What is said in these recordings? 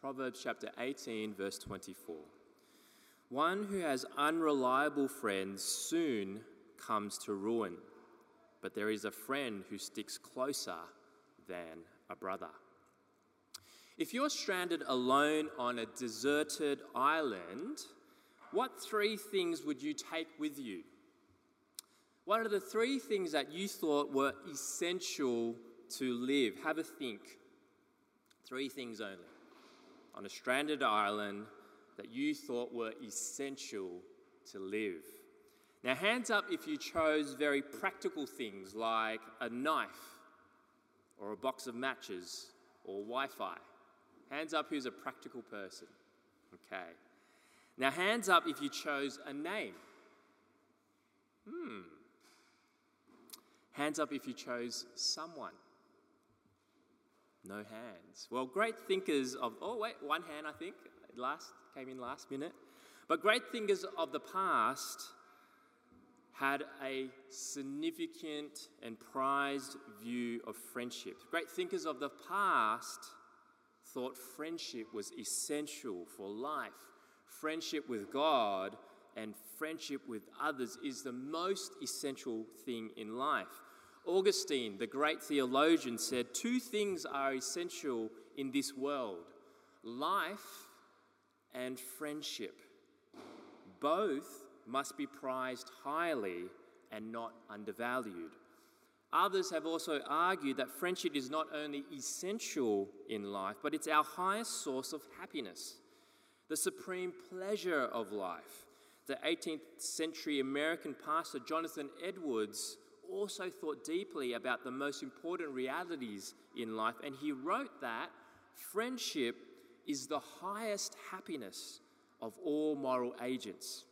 Proverbs chapter 18, verse 24. One who has unreliable friends soon comes to ruin, but there is a friend who sticks closer than a brother. If you're stranded alone on a deserted island, what three things would you take with you? What are the three things that you thought were essential to live? Have a think. Three things only. On a stranded island that you thought were essential to live. Now, hands up if you chose very practical things like a knife or a box of matches or Wi Fi. Hands up who's a practical person. Okay. Now, hands up if you chose a name. Hmm. Hands up if you chose someone. No hands. Well, great thinkers of, oh, wait, one hand, I think, last, came in last minute. But great thinkers of the past had a significant and prized view of friendship. Great thinkers of the past thought friendship was essential for life. Friendship with God and friendship with others is the most essential thing in life. Augustine, the great theologian, said two things are essential in this world life and friendship. Both must be prized highly and not undervalued. Others have also argued that friendship is not only essential in life, but it's our highest source of happiness, the supreme pleasure of life. The 18th century American pastor Jonathan Edwards also thought deeply about the most important realities in life, and he wrote that friendship is the highest happiness of all moral agents.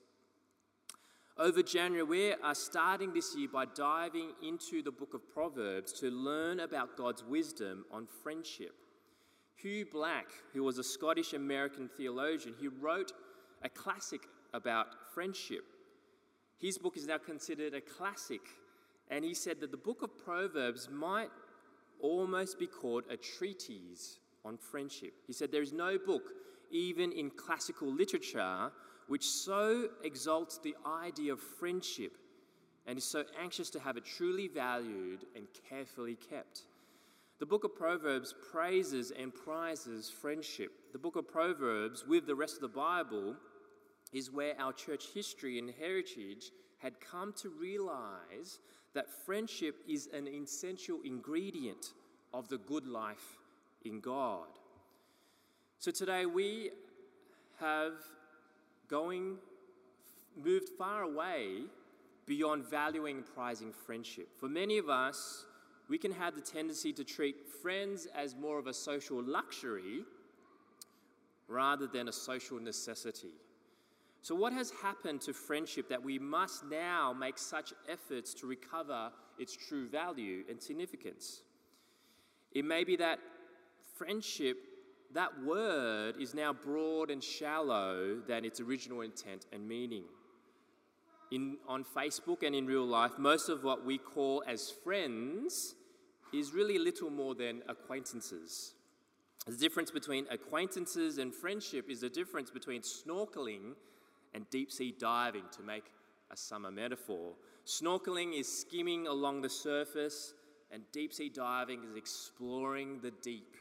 Over January, we are starting this year by diving into the book of Proverbs to learn about God's wisdom on friendship. Hugh Black, who was a Scottish American theologian, he wrote a classic about friendship. His book is now considered a classic, and he said that the book of Proverbs might almost be called a treatise on friendship. He said there is no book, even in classical literature, which so exalts the idea of friendship and is so anxious to have it truly valued and carefully kept. The book of Proverbs praises and prizes friendship. The book of Proverbs, with the rest of the Bible, is where our church history and heritage had come to realize that friendship is an essential ingredient of the good life in God. So today we have going, moved far away beyond valuing and prizing friendship. For many of us, we can have the tendency to treat friends as more of a social luxury rather than a social necessity. So, what has happened to friendship that we must now make such efforts to recover its true value and significance? It may be that friendship that word is now broad and shallow than its original intent and meaning. In, on Facebook and in real life, most of what we call as friends is really little more than acquaintances. The difference between acquaintances and friendship is the difference between snorkeling and deep sea diving, to make a summer metaphor. Snorkeling is skimming along the surface, and deep sea diving is exploring the deep.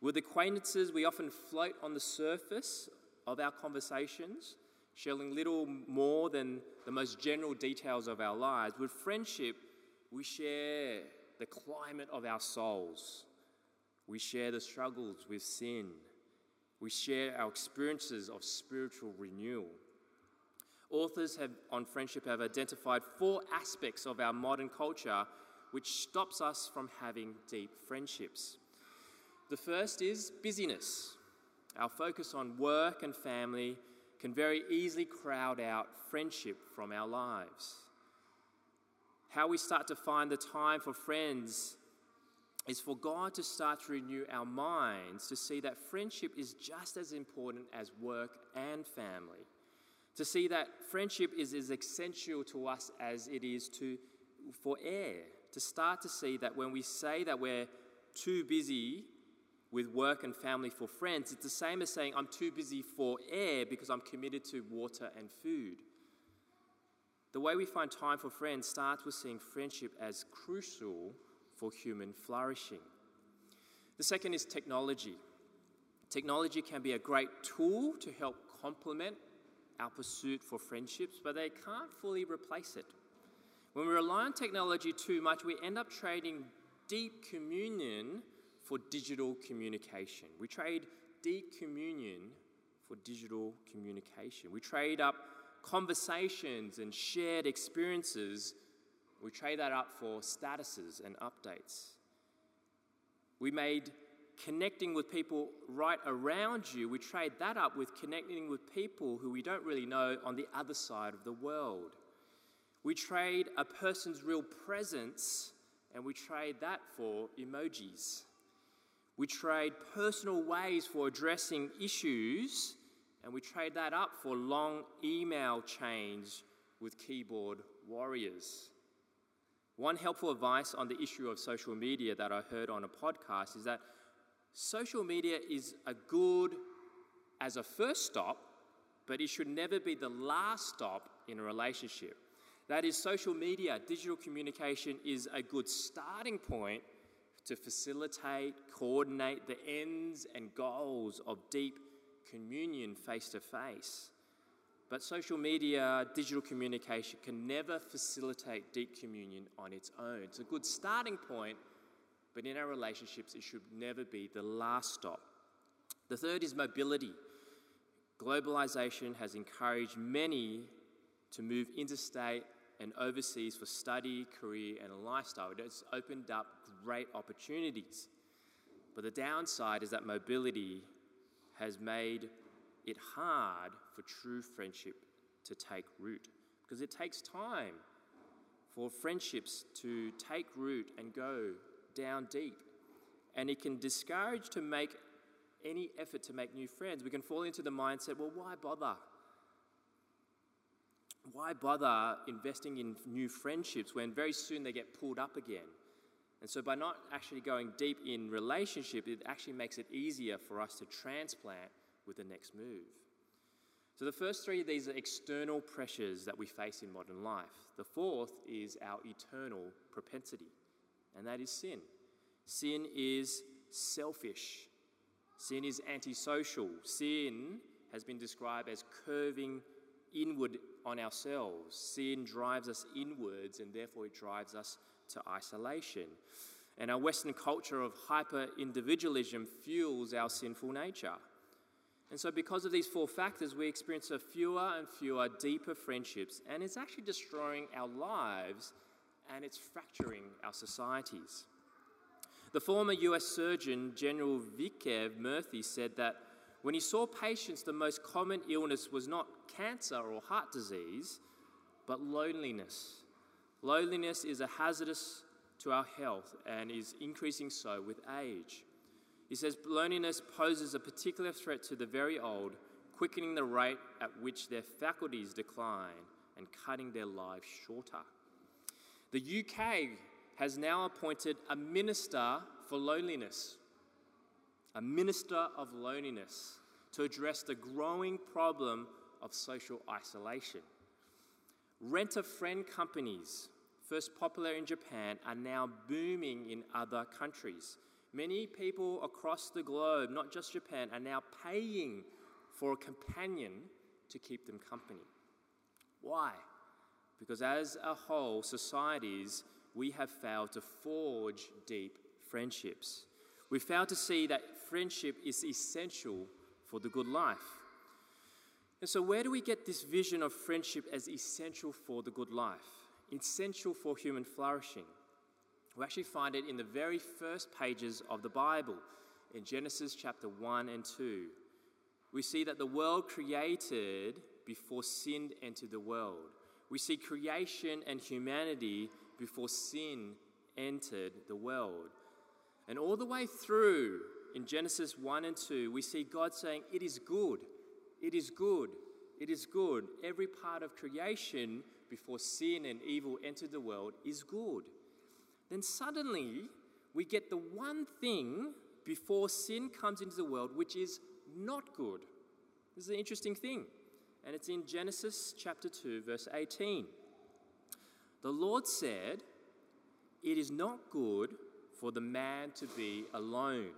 With acquaintances, we often float on the surface of our conversations, sharing little more than the most general details of our lives. With friendship, we share the climate of our souls. We share the struggles with sin. We share our experiences of spiritual renewal. Authors have, on friendship have identified four aspects of our modern culture which stops us from having deep friendships. The first is busyness. Our focus on work and family can very easily crowd out friendship from our lives. How we start to find the time for friends is for God to start to renew our minds to see that friendship is just as important as work and family. To see that friendship is as essential to us as it is to, for air. To start to see that when we say that we're too busy with work and family for friends, it's the same as saying, I'm too busy for air because I'm committed to water and food. The way we find time for friends starts with seeing friendship as crucial for human flourishing. The second is technology. Technology can be a great tool to help complement our pursuit for friendships, but they can't fully replace it. When we rely on technology too much, we end up trading deep communion for digital communication. We trade deep communion for digital communication. We trade up conversations and shared experiences. We trade that up for statuses and updates. We made connecting with people right around you, we trade that up with connecting with people who we don't really know on the other side of the world. We trade a person's real presence and we trade that for emojis. We trade personal ways for addressing issues and we trade that up for long email chains with keyboard warriors. One helpful advice on the issue of social media that I heard on a podcast is that social media is a good as a first stop, but it should never be the last stop in a relationship. That is, social media, digital communication is a good starting point to facilitate, coordinate the ends and goals of deep communion face to face. But social media, digital communication can never facilitate deep communion on its own. It's a good starting point, but in our relationships, it should never be the last stop. The third is mobility. Globalization has encouraged many to move interstate and overseas for study, career, and lifestyle. It has opened up great opportunities. But the downside is that mobility has made it hard for true friendship to take root because it takes time for friendships to take root and go down deep. And it can discourage to make any effort to make new friends. We can fall into the mindset well, why bother? Why bother investing in new friendships when very soon they get pulled up again? And so, by not actually going deep in relationship, it actually makes it easier for us to transplant with the next move. So, the first three, of these are external pressures that we face in modern life. The fourth is our eternal propensity, and that is sin. Sin is selfish, sin is antisocial. Sin has been described as curving inward on ourselves. Sin drives us inwards, and therefore it drives us to isolation. And our Western culture of hyper individualism fuels our sinful nature. And so, because of these four factors, we experience fewer and fewer deeper friendships, and it's actually destroying our lives and it's fracturing our societies. The former US Surgeon General Vivek Murthy said that when he saw patients, the most common illness was not cancer or heart disease, but loneliness. Loneliness is a hazardous to our health and is increasing so with age. He says loneliness poses a particular threat to the very old, quickening the rate at which their faculties decline and cutting their lives shorter. The UK has now appointed a minister for loneliness, a minister of loneliness, to address the growing problem of social isolation. Rent a friend companies, first popular in Japan, are now booming in other countries. Many people across the globe, not just Japan, are now paying for a companion to keep them company. Why? Because as a whole, societies, we have failed to forge deep friendships. We failed to see that friendship is essential for the good life. And so, where do we get this vision of friendship as essential for the good life, essential for human flourishing? We actually find it in the very first pages of the Bible, in Genesis chapter 1 and 2. We see that the world created before sin entered the world. We see creation and humanity before sin entered the world. And all the way through in Genesis 1 and 2, we see God saying, It is good. It is good. It is good. Every part of creation before sin and evil entered the world is good. Then suddenly we get the one thing before sin comes into the world, which is not good. This is an interesting thing. And it's in Genesis chapter 2, verse 18. The Lord said, It is not good for the man to be alone.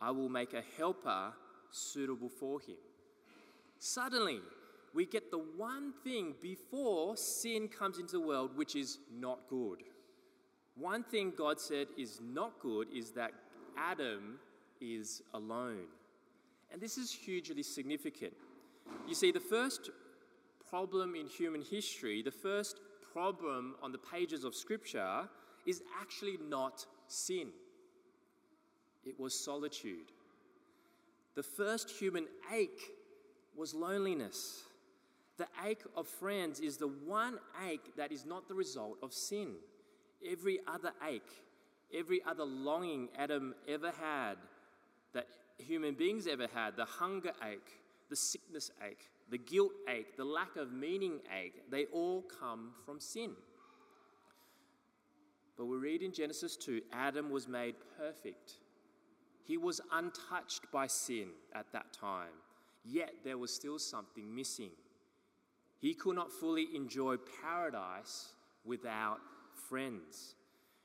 I will make a helper suitable for him. Suddenly, we get the one thing before sin comes into the world which is not good. One thing God said is not good is that Adam is alone. And this is hugely significant. You see, the first problem in human history, the first problem on the pages of Scripture, is actually not sin, it was solitude. The first human ache was loneliness. The ache of friends is the one ache that is not the result of sin. Every other ache, every other longing Adam ever had, that human beings ever had, the hunger ache, the sickness ache, the guilt ache, the lack of meaning ache, they all come from sin. But we read in Genesis 2 Adam was made perfect. He was untouched by sin at that time, yet there was still something missing. He could not fully enjoy paradise without friends.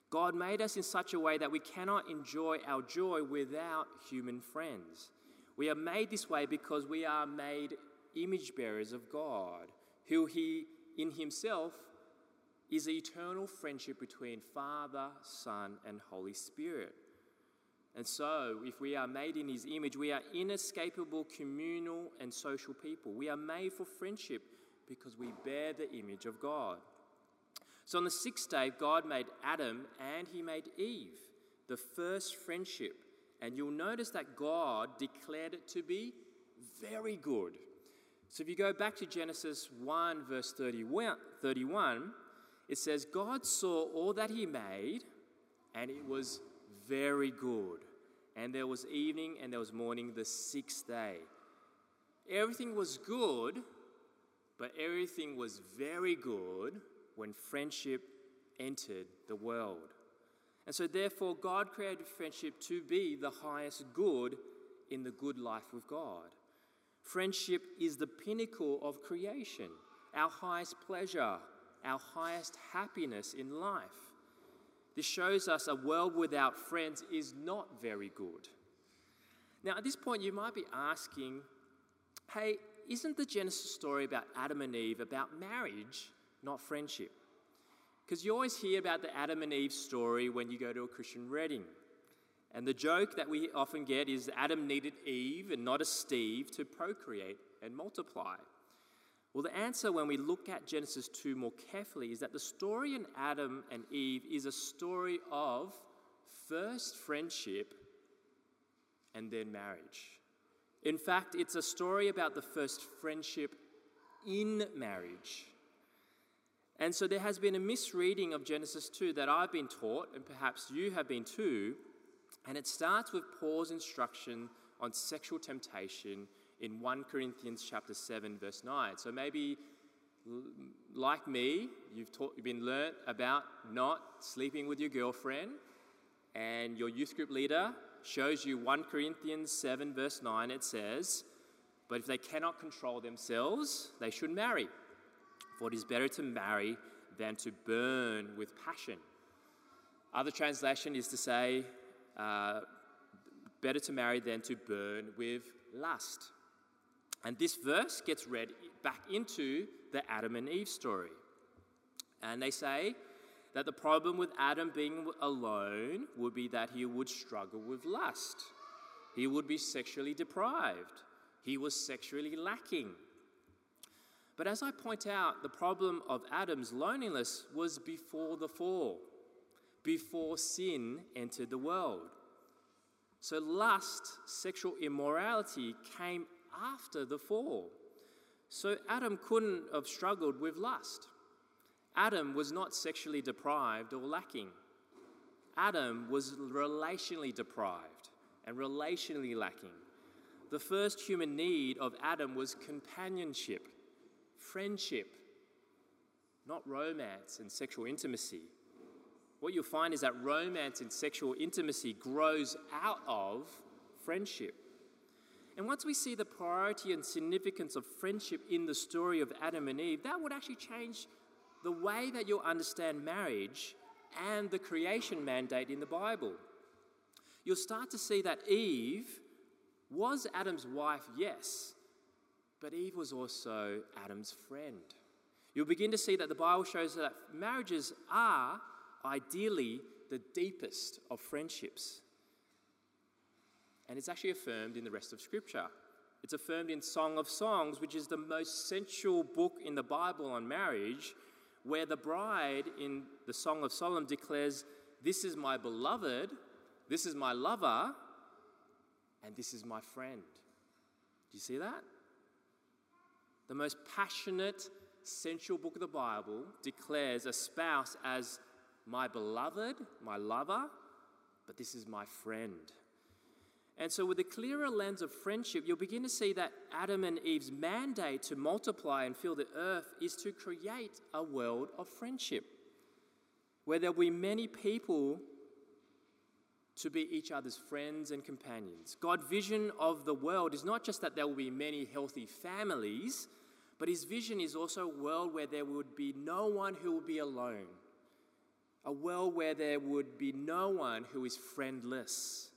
God made us in such a way that we cannot enjoy our joy without human friends. We are made this way because we are made image bearers of God, who He in Himself is eternal friendship between Father, Son, and Holy Spirit. And so, if we are made in His image, we are inescapable communal and social people. We are made for friendship because we bear the image of God. So, on the sixth day, God made Adam and He made Eve, the first friendship. And you'll notice that God declared it to be very good. So, if you go back to Genesis 1, verse 31, 31 it says, God saw all that He made, and it was very good. And there was evening and there was morning the sixth day. Everything was good, but everything was very good when friendship entered the world. And so, therefore, God created friendship to be the highest good in the good life with God. Friendship is the pinnacle of creation, our highest pleasure, our highest happiness in life. This shows us a world without friends is not very good. Now, at this point, you might be asking, hey, isn't the Genesis story about Adam and Eve about marriage, not friendship? Because you always hear about the Adam and Eve story when you go to a Christian wedding. And the joke that we often get is Adam needed Eve and not a Steve to procreate and multiply. Well, the answer when we look at Genesis 2 more carefully is that the story in Adam and Eve is a story of first friendship and then marriage. In fact, it's a story about the first friendship in marriage. And so there has been a misreading of Genesis 2 that I've been taught, and perhaps you have been too. And it starts with Paul's instruction on sexual temptation in 1 Corinthians chapter 7 verse 9. So maybe like me, you've, taught, you've been learnt about not sleeping with your girlfriend and your youth group leader shows you 1 Corinthians 7 verse 9 it says, "But if they cannot control themselves, they should marry. For it is better to marry than to burn with passion." Other translation is to say, uh, better to marry than to burn with lust. And this verse gets read back into the Adam and Eve story. And they say that the problem with Adam being alone would be that he would struggle with lust. He would be sexually deprived. He was sexually lacking. But as I point out, the problem of Adam's loneliness was before the fall, before sin entered the world. So, lust, sexual immorality came after the fall. So Adam couldn't have struggled with lust. Adam was not sexually deprived or lacking. Adam was relationally deprived and relationally lacking. The first human need of Adam was companionship, friendship, not romance and sexual intimacy. what you'll find is that romance and sexual intimacy grows out of friendship. And once we see the priority and significance of friendship in the story of Adam and Eve, that would actually change the way that you'll understand marriage and the creation mandate in the Bible. You'll start to see that Eve was Adam's wife, yes, but Eve was also Adam's friend. You'll begin to see that the Bible shows that marriages are ideally the deepest of friendships. And it's actually affirmed in the rest of Scripture. It's affirmed in Song of Songs, which is the most central book in the Bible on marriage, where the bride in the Song of Solomon declares, This is my beloved, this is my lover, and this is my friend. Do you see that? The most passionate, sensual book of the Bible declares a spouse as my beloved, my lover, but this is my friend. And so, with a clearer lens of friendship, you'll begin to see that Adam and Eve's mandate to multiply and fill the earth is to create a world of friendship where there'll be many people to be each other's friends and companions. God's vision of the world is not just that there will be many healthy families, but his vision is also a world where there would be no one who will be alone, a world where there would be no one who is friendless.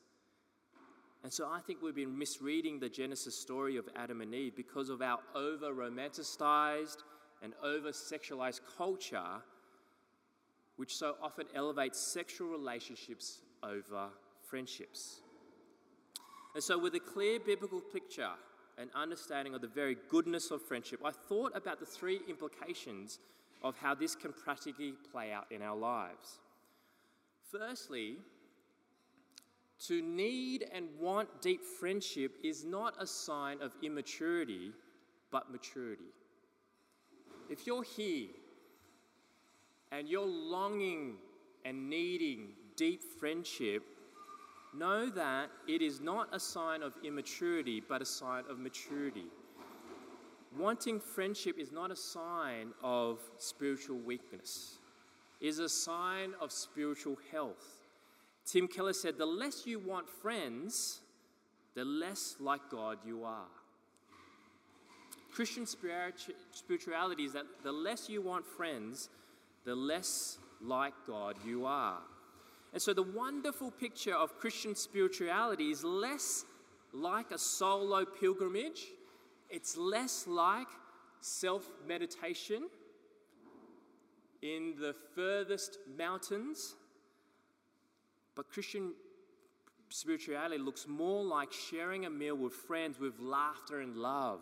And so I think we've been misreading the Genesis story of Adam and Eve because of our over romanticized and over sexualized culture, which so often elevates sexual relationships over friendships. And so, with a clear biblical picture and understanding of the very goodness of friendship, I thought about the three implications of how this can practically play out in our lives. Firstly, to need and want deep friendship is not a sign of immaturity, but maturity. If you're here and you're longing and needing deep friendship, know that it is not a sign of immaturity, but a sign of maturity. Wanting friendship is not a sign of spiritual weakness, it is a sign of spiritual health. Tim Keller said, The less you want friends, the less like God you are. Christian spirituality is that the less you want friends, the less like God you are. And so the wonderful picture of Christian spirituality is less like a solo pilgrimage, it's less like self meditation in the furthest mountains. But Christian spirituality looks more like sharing a meal with friends with laughter and love.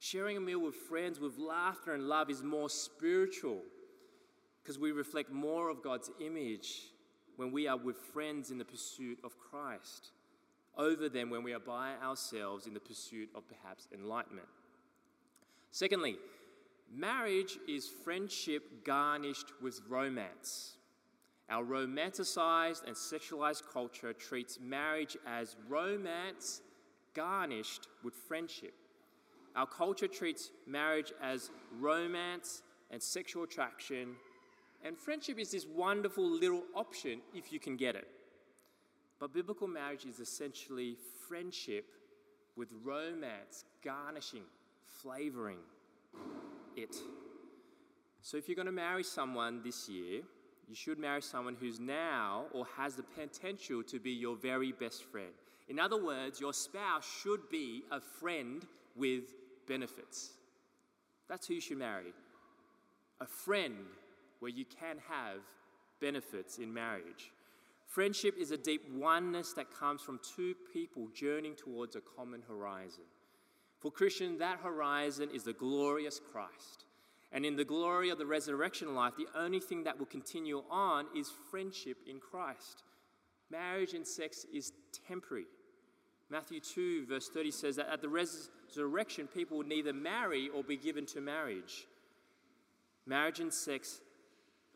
Sharing a meal with friends with laughter and love is more spiritual because we reflect more of God's image when we are with friends in the pursuit of Christ over them when we are by ourselves in the pursuit of perhaps enlightenment. Secondly, marriage is friendship garnished with romance. Our romanticized and sexualized culture treats marriage as romance garnished with friendship. Our culture treats marriage as romance and sexual attraction and friendship is this wonderful little option if you can get it. But biblical marriage is essentially friendship with romance garnishing, flavoring it. So if you're going to marry someone this year, you should marry someone who's now or has the potential to be your very best friend. In other words, your spouse should be a friend with benefits. That's who you should marry. A friend where you can have benefits in marriage. Friendship is a deep oneness that comes from two people journeying towards a common horizon. For Christian, that horizon is the glorious Christ. And in the glory of the resurrection life, the only thing that will continue on is friendship in Christ. Marriage and sex is temporary. Matthew 2, verse 30 says that at the resurrection, people will neither marry or be given to marriage. Marriage and sex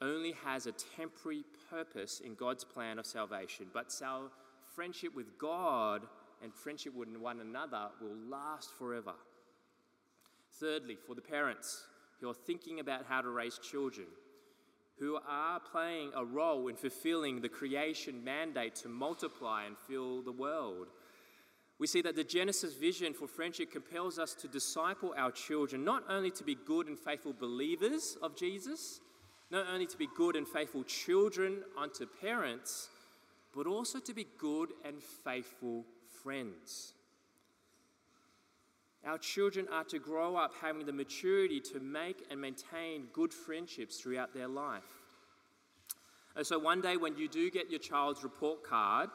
only has a temporary purpose in God's plan of salvation, but our friendship with God and friendship with one another will last forever. Thirdly, for the parents who are thinking about how to raise children, who are playing a role in fulfilling the creation mandate to multiply and fill the world. We see that the Genesis vision for friendship compels us to disciple our children not only to be good and faithful believers of Jesus, not only to be good and faithful children unto parents, but also to be good and faithful friends. Our children are to grow up having the maturity to make and maintain good friendships throughout their life. And so one day, when you do get your child's report card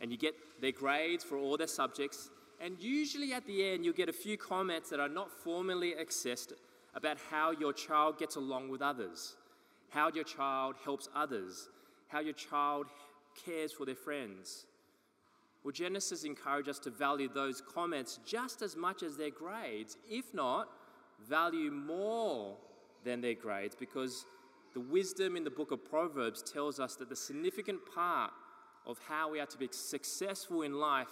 and you get their grades for all their subjects, and usually at the end, you'll get a few comments that are not formally assessed about how your child gets along with others, how your child helps others, how your child cares for their friends. Well, Genesis encourages us to value those comments just as much as their grades, if not, value more than their grades, because the wisdom in the book of Proverbs tells us that the significant part of how we are to be successful in life,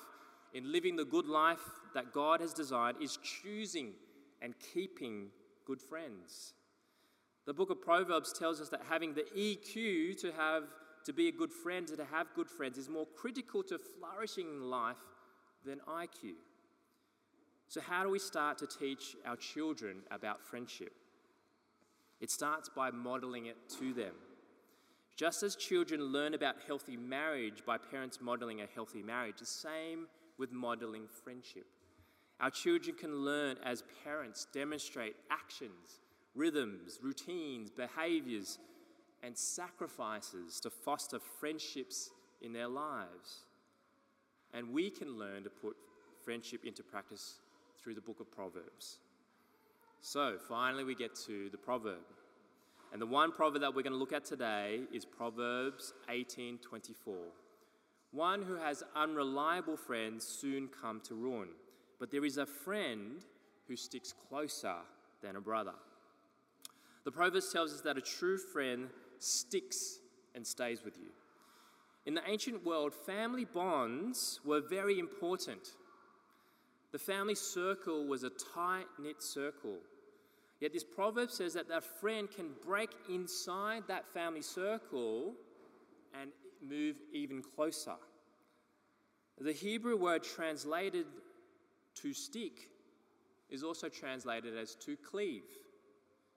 in living the good life that God has designed, is choosing and keeping good friends. The book of Proverbs tells us that having the EQ to have to be a good friend and to have good friends is more critical to flourishing in life than IQ. So, how do we start to teach our children about friendship? It starts by modeling it to them. Just as children learn about healthy marriage by parents modeling a healthy marriage, the same with modeling friendship. Our children can learn as parents demonstrate actions, rhythms, routines, behaviors and sacrifices to foster friendships in their lives. And we can learn to put friendship into practice through the book of Proverbs. So, finally, we get to the proverb. And the one proverb that we're going to look at today is Proverbs 18:24. One who has unreliable friends soon come to ruin, but there is a friend who sticks closer than a brother. The Proverbs tells us that a true friend sticks and stays with you. In the ancient world, family bonds were very important. The family circle was a tight knit circle. Yet this proverb says that that friend can break inside that family circle and move even closer. The Hebrew word translated to stick is also translated as to cleave.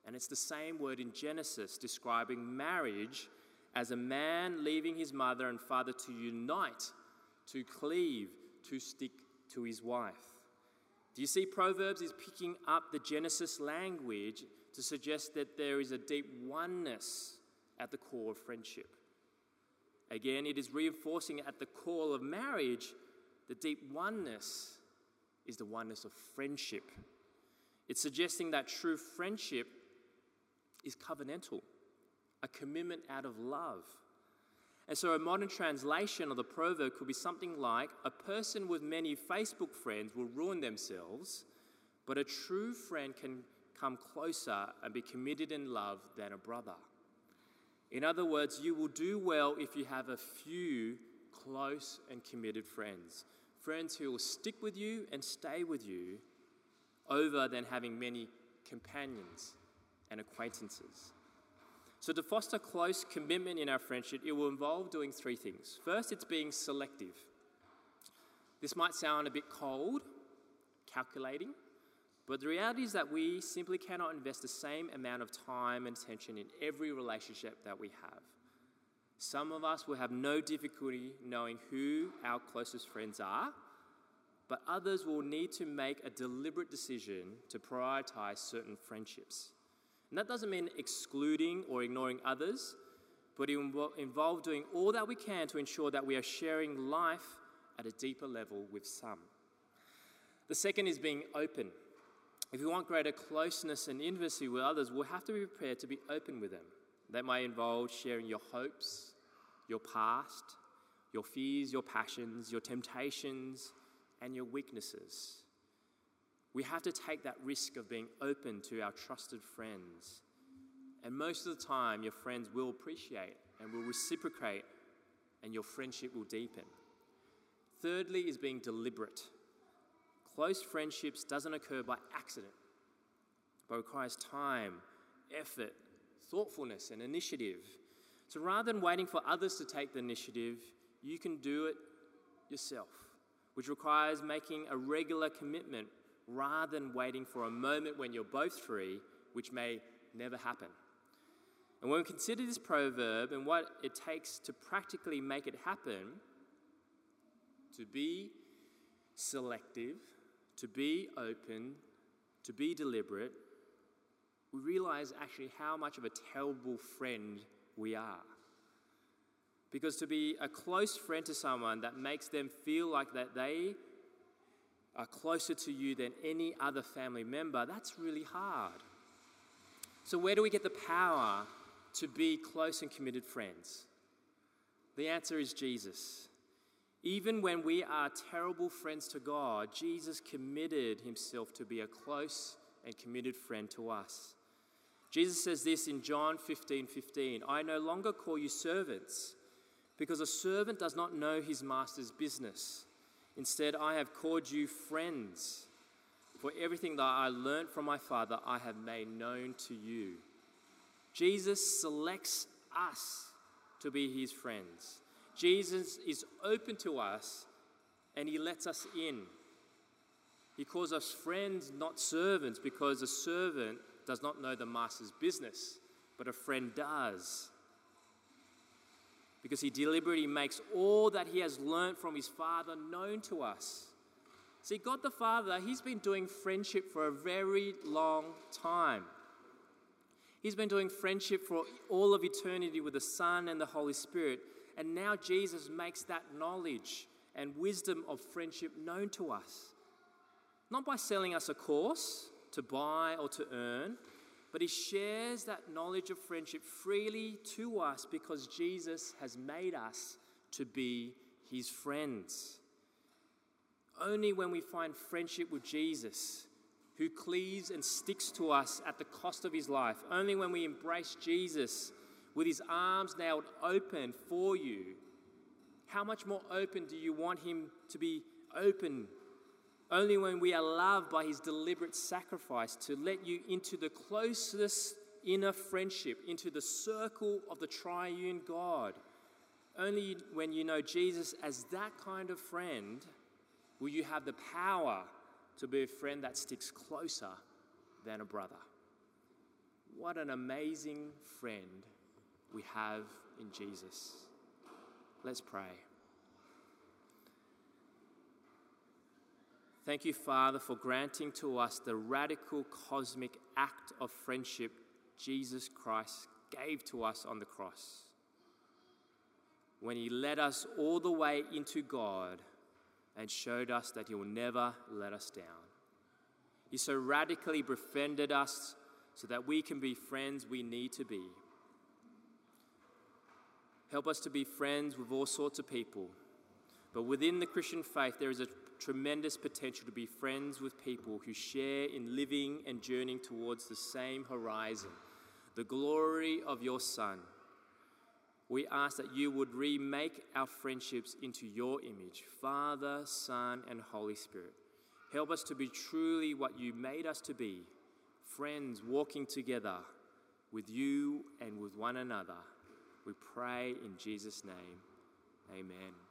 And it's the same word in Genesis describing marriage as a man leaving his mother and father to unite, to cleave, to stick to his wife. Do you see Proverbs is picking up the Genesis language to suggest that there is a deep oneness at the core of friendship? Again, it is reinforcing at the core of marriage, the deep oneness is the oneness of friendship. It's suggesting that true friendship is covenantal, a commitment out of love. And so, a modern translation of the proverb could be something like A person with many Facebook friends will ruin themselves, but a true friend can come closer and be committed in love than a brother. In other words, you will do well if you have a few close and committed friends. Friends who will stick with you and stay with you over than having many companions and acquaintances. So, to foster close commitment in our friendship, it will involve doing three things. First, it's being selective. This might sound a bit cold, calculating, but the reality is that we simply cannot invest the same amount of time and attention in every relationship that we have. Some of us will have no difficulty knowing who our closest friends are, but others will need to make a deliberate decision to prioritize certain friendships. And that doesn't mean excluding or ignoring others, but it will involve doing all that we can to ensure that we are sharing life at a deeper level with some. The second is being open. If we want greater closeness and intimacy with others, we'll have to be prepared to be open with them. That may involve sharing your hopes, your past, your fears, your passions, your temptations, and your weaknesses. We have to take that risk of being open to our trusted friends. And most of the time, your friends will appreciate and will reciprocate, and your friendship will deepen. Thirdly, is being deliberate. Close friendships doesn't occur by accident, but requires time, effort, thoughtfulness and initiative. So rather than waiting for others to take the initiative, you can do it yourself, which requires making a regular commitment rather than waiting for a moment when you're both free, which may never happen. And when we consider this proverb and what it takes to practically make it happen, to be selective, to be open, to be deliberate, we realize actually how much of a terrible friend we are. Because to be a close friend to someone that makes them feel like that they are closer to you than any other family member, that's really hard. So, where do we get the power to be close and committed friends? The answer is Jesus. Even when we are terrible friends to God, Jesus committed himself to be a close and committed friend to us. Jesus says this in John 15 15 I no longer call you servants, because a servant does not know his master's business. Instead, I have called you friends. For everything that I learned from my Father, I have made known to you. Jesus selects us to be his friends. Jesus is open to us and he lets us in. He calls us friends, not servants, because a servant does not know the master's business, but a friend does. Because he deliberately makes all that he has learned from his Father known to us. See, God the Father, he's been doing friendship for a very long time. He's been doing friendship for all of eternity with the Son and the Holy Spirit. And now Jesus makes that knowledge and wisdom of friendship known to us. Not by selling us a course, to buy or to earn, but he shares that knowledge of friendship freely to us because Jesus has made us to be his friends. Only when we find friendship with Jesus, who cleaves and sticks to us at the cost of his life, only when we embrace Jesus with his arms nailed open for you, how much more open do you want him to be open only when we are loved by his deliberate sacrifice to let you into the closest inner friendship, into the circle of the triune God. Only when you know Jesus as that kind of friend will you have the power to be a friend that sticks closer than a brother. What an amazing friend we have in Jesus. Let's pray. Thank you, Father, for granting to us the radical cosmic act of friendship Jesus Christ gave to us on the cross. When He led us all the way into God and showed us that He will never let us down. He so radically befriended us so that we can be friends we need to be. Help us to be friends with all sorts of people. But within the Christian faith, there is a tremendous potential to be friends with people who share in living and journeying towards the same horizon, the glory of your Son. We ask that you would remake our friendships into your image, Father, Son, and Holy Spirit. Help us to be truly what you made us to be friends walking together with you and with one another. We pray in Jesus' name. Amen.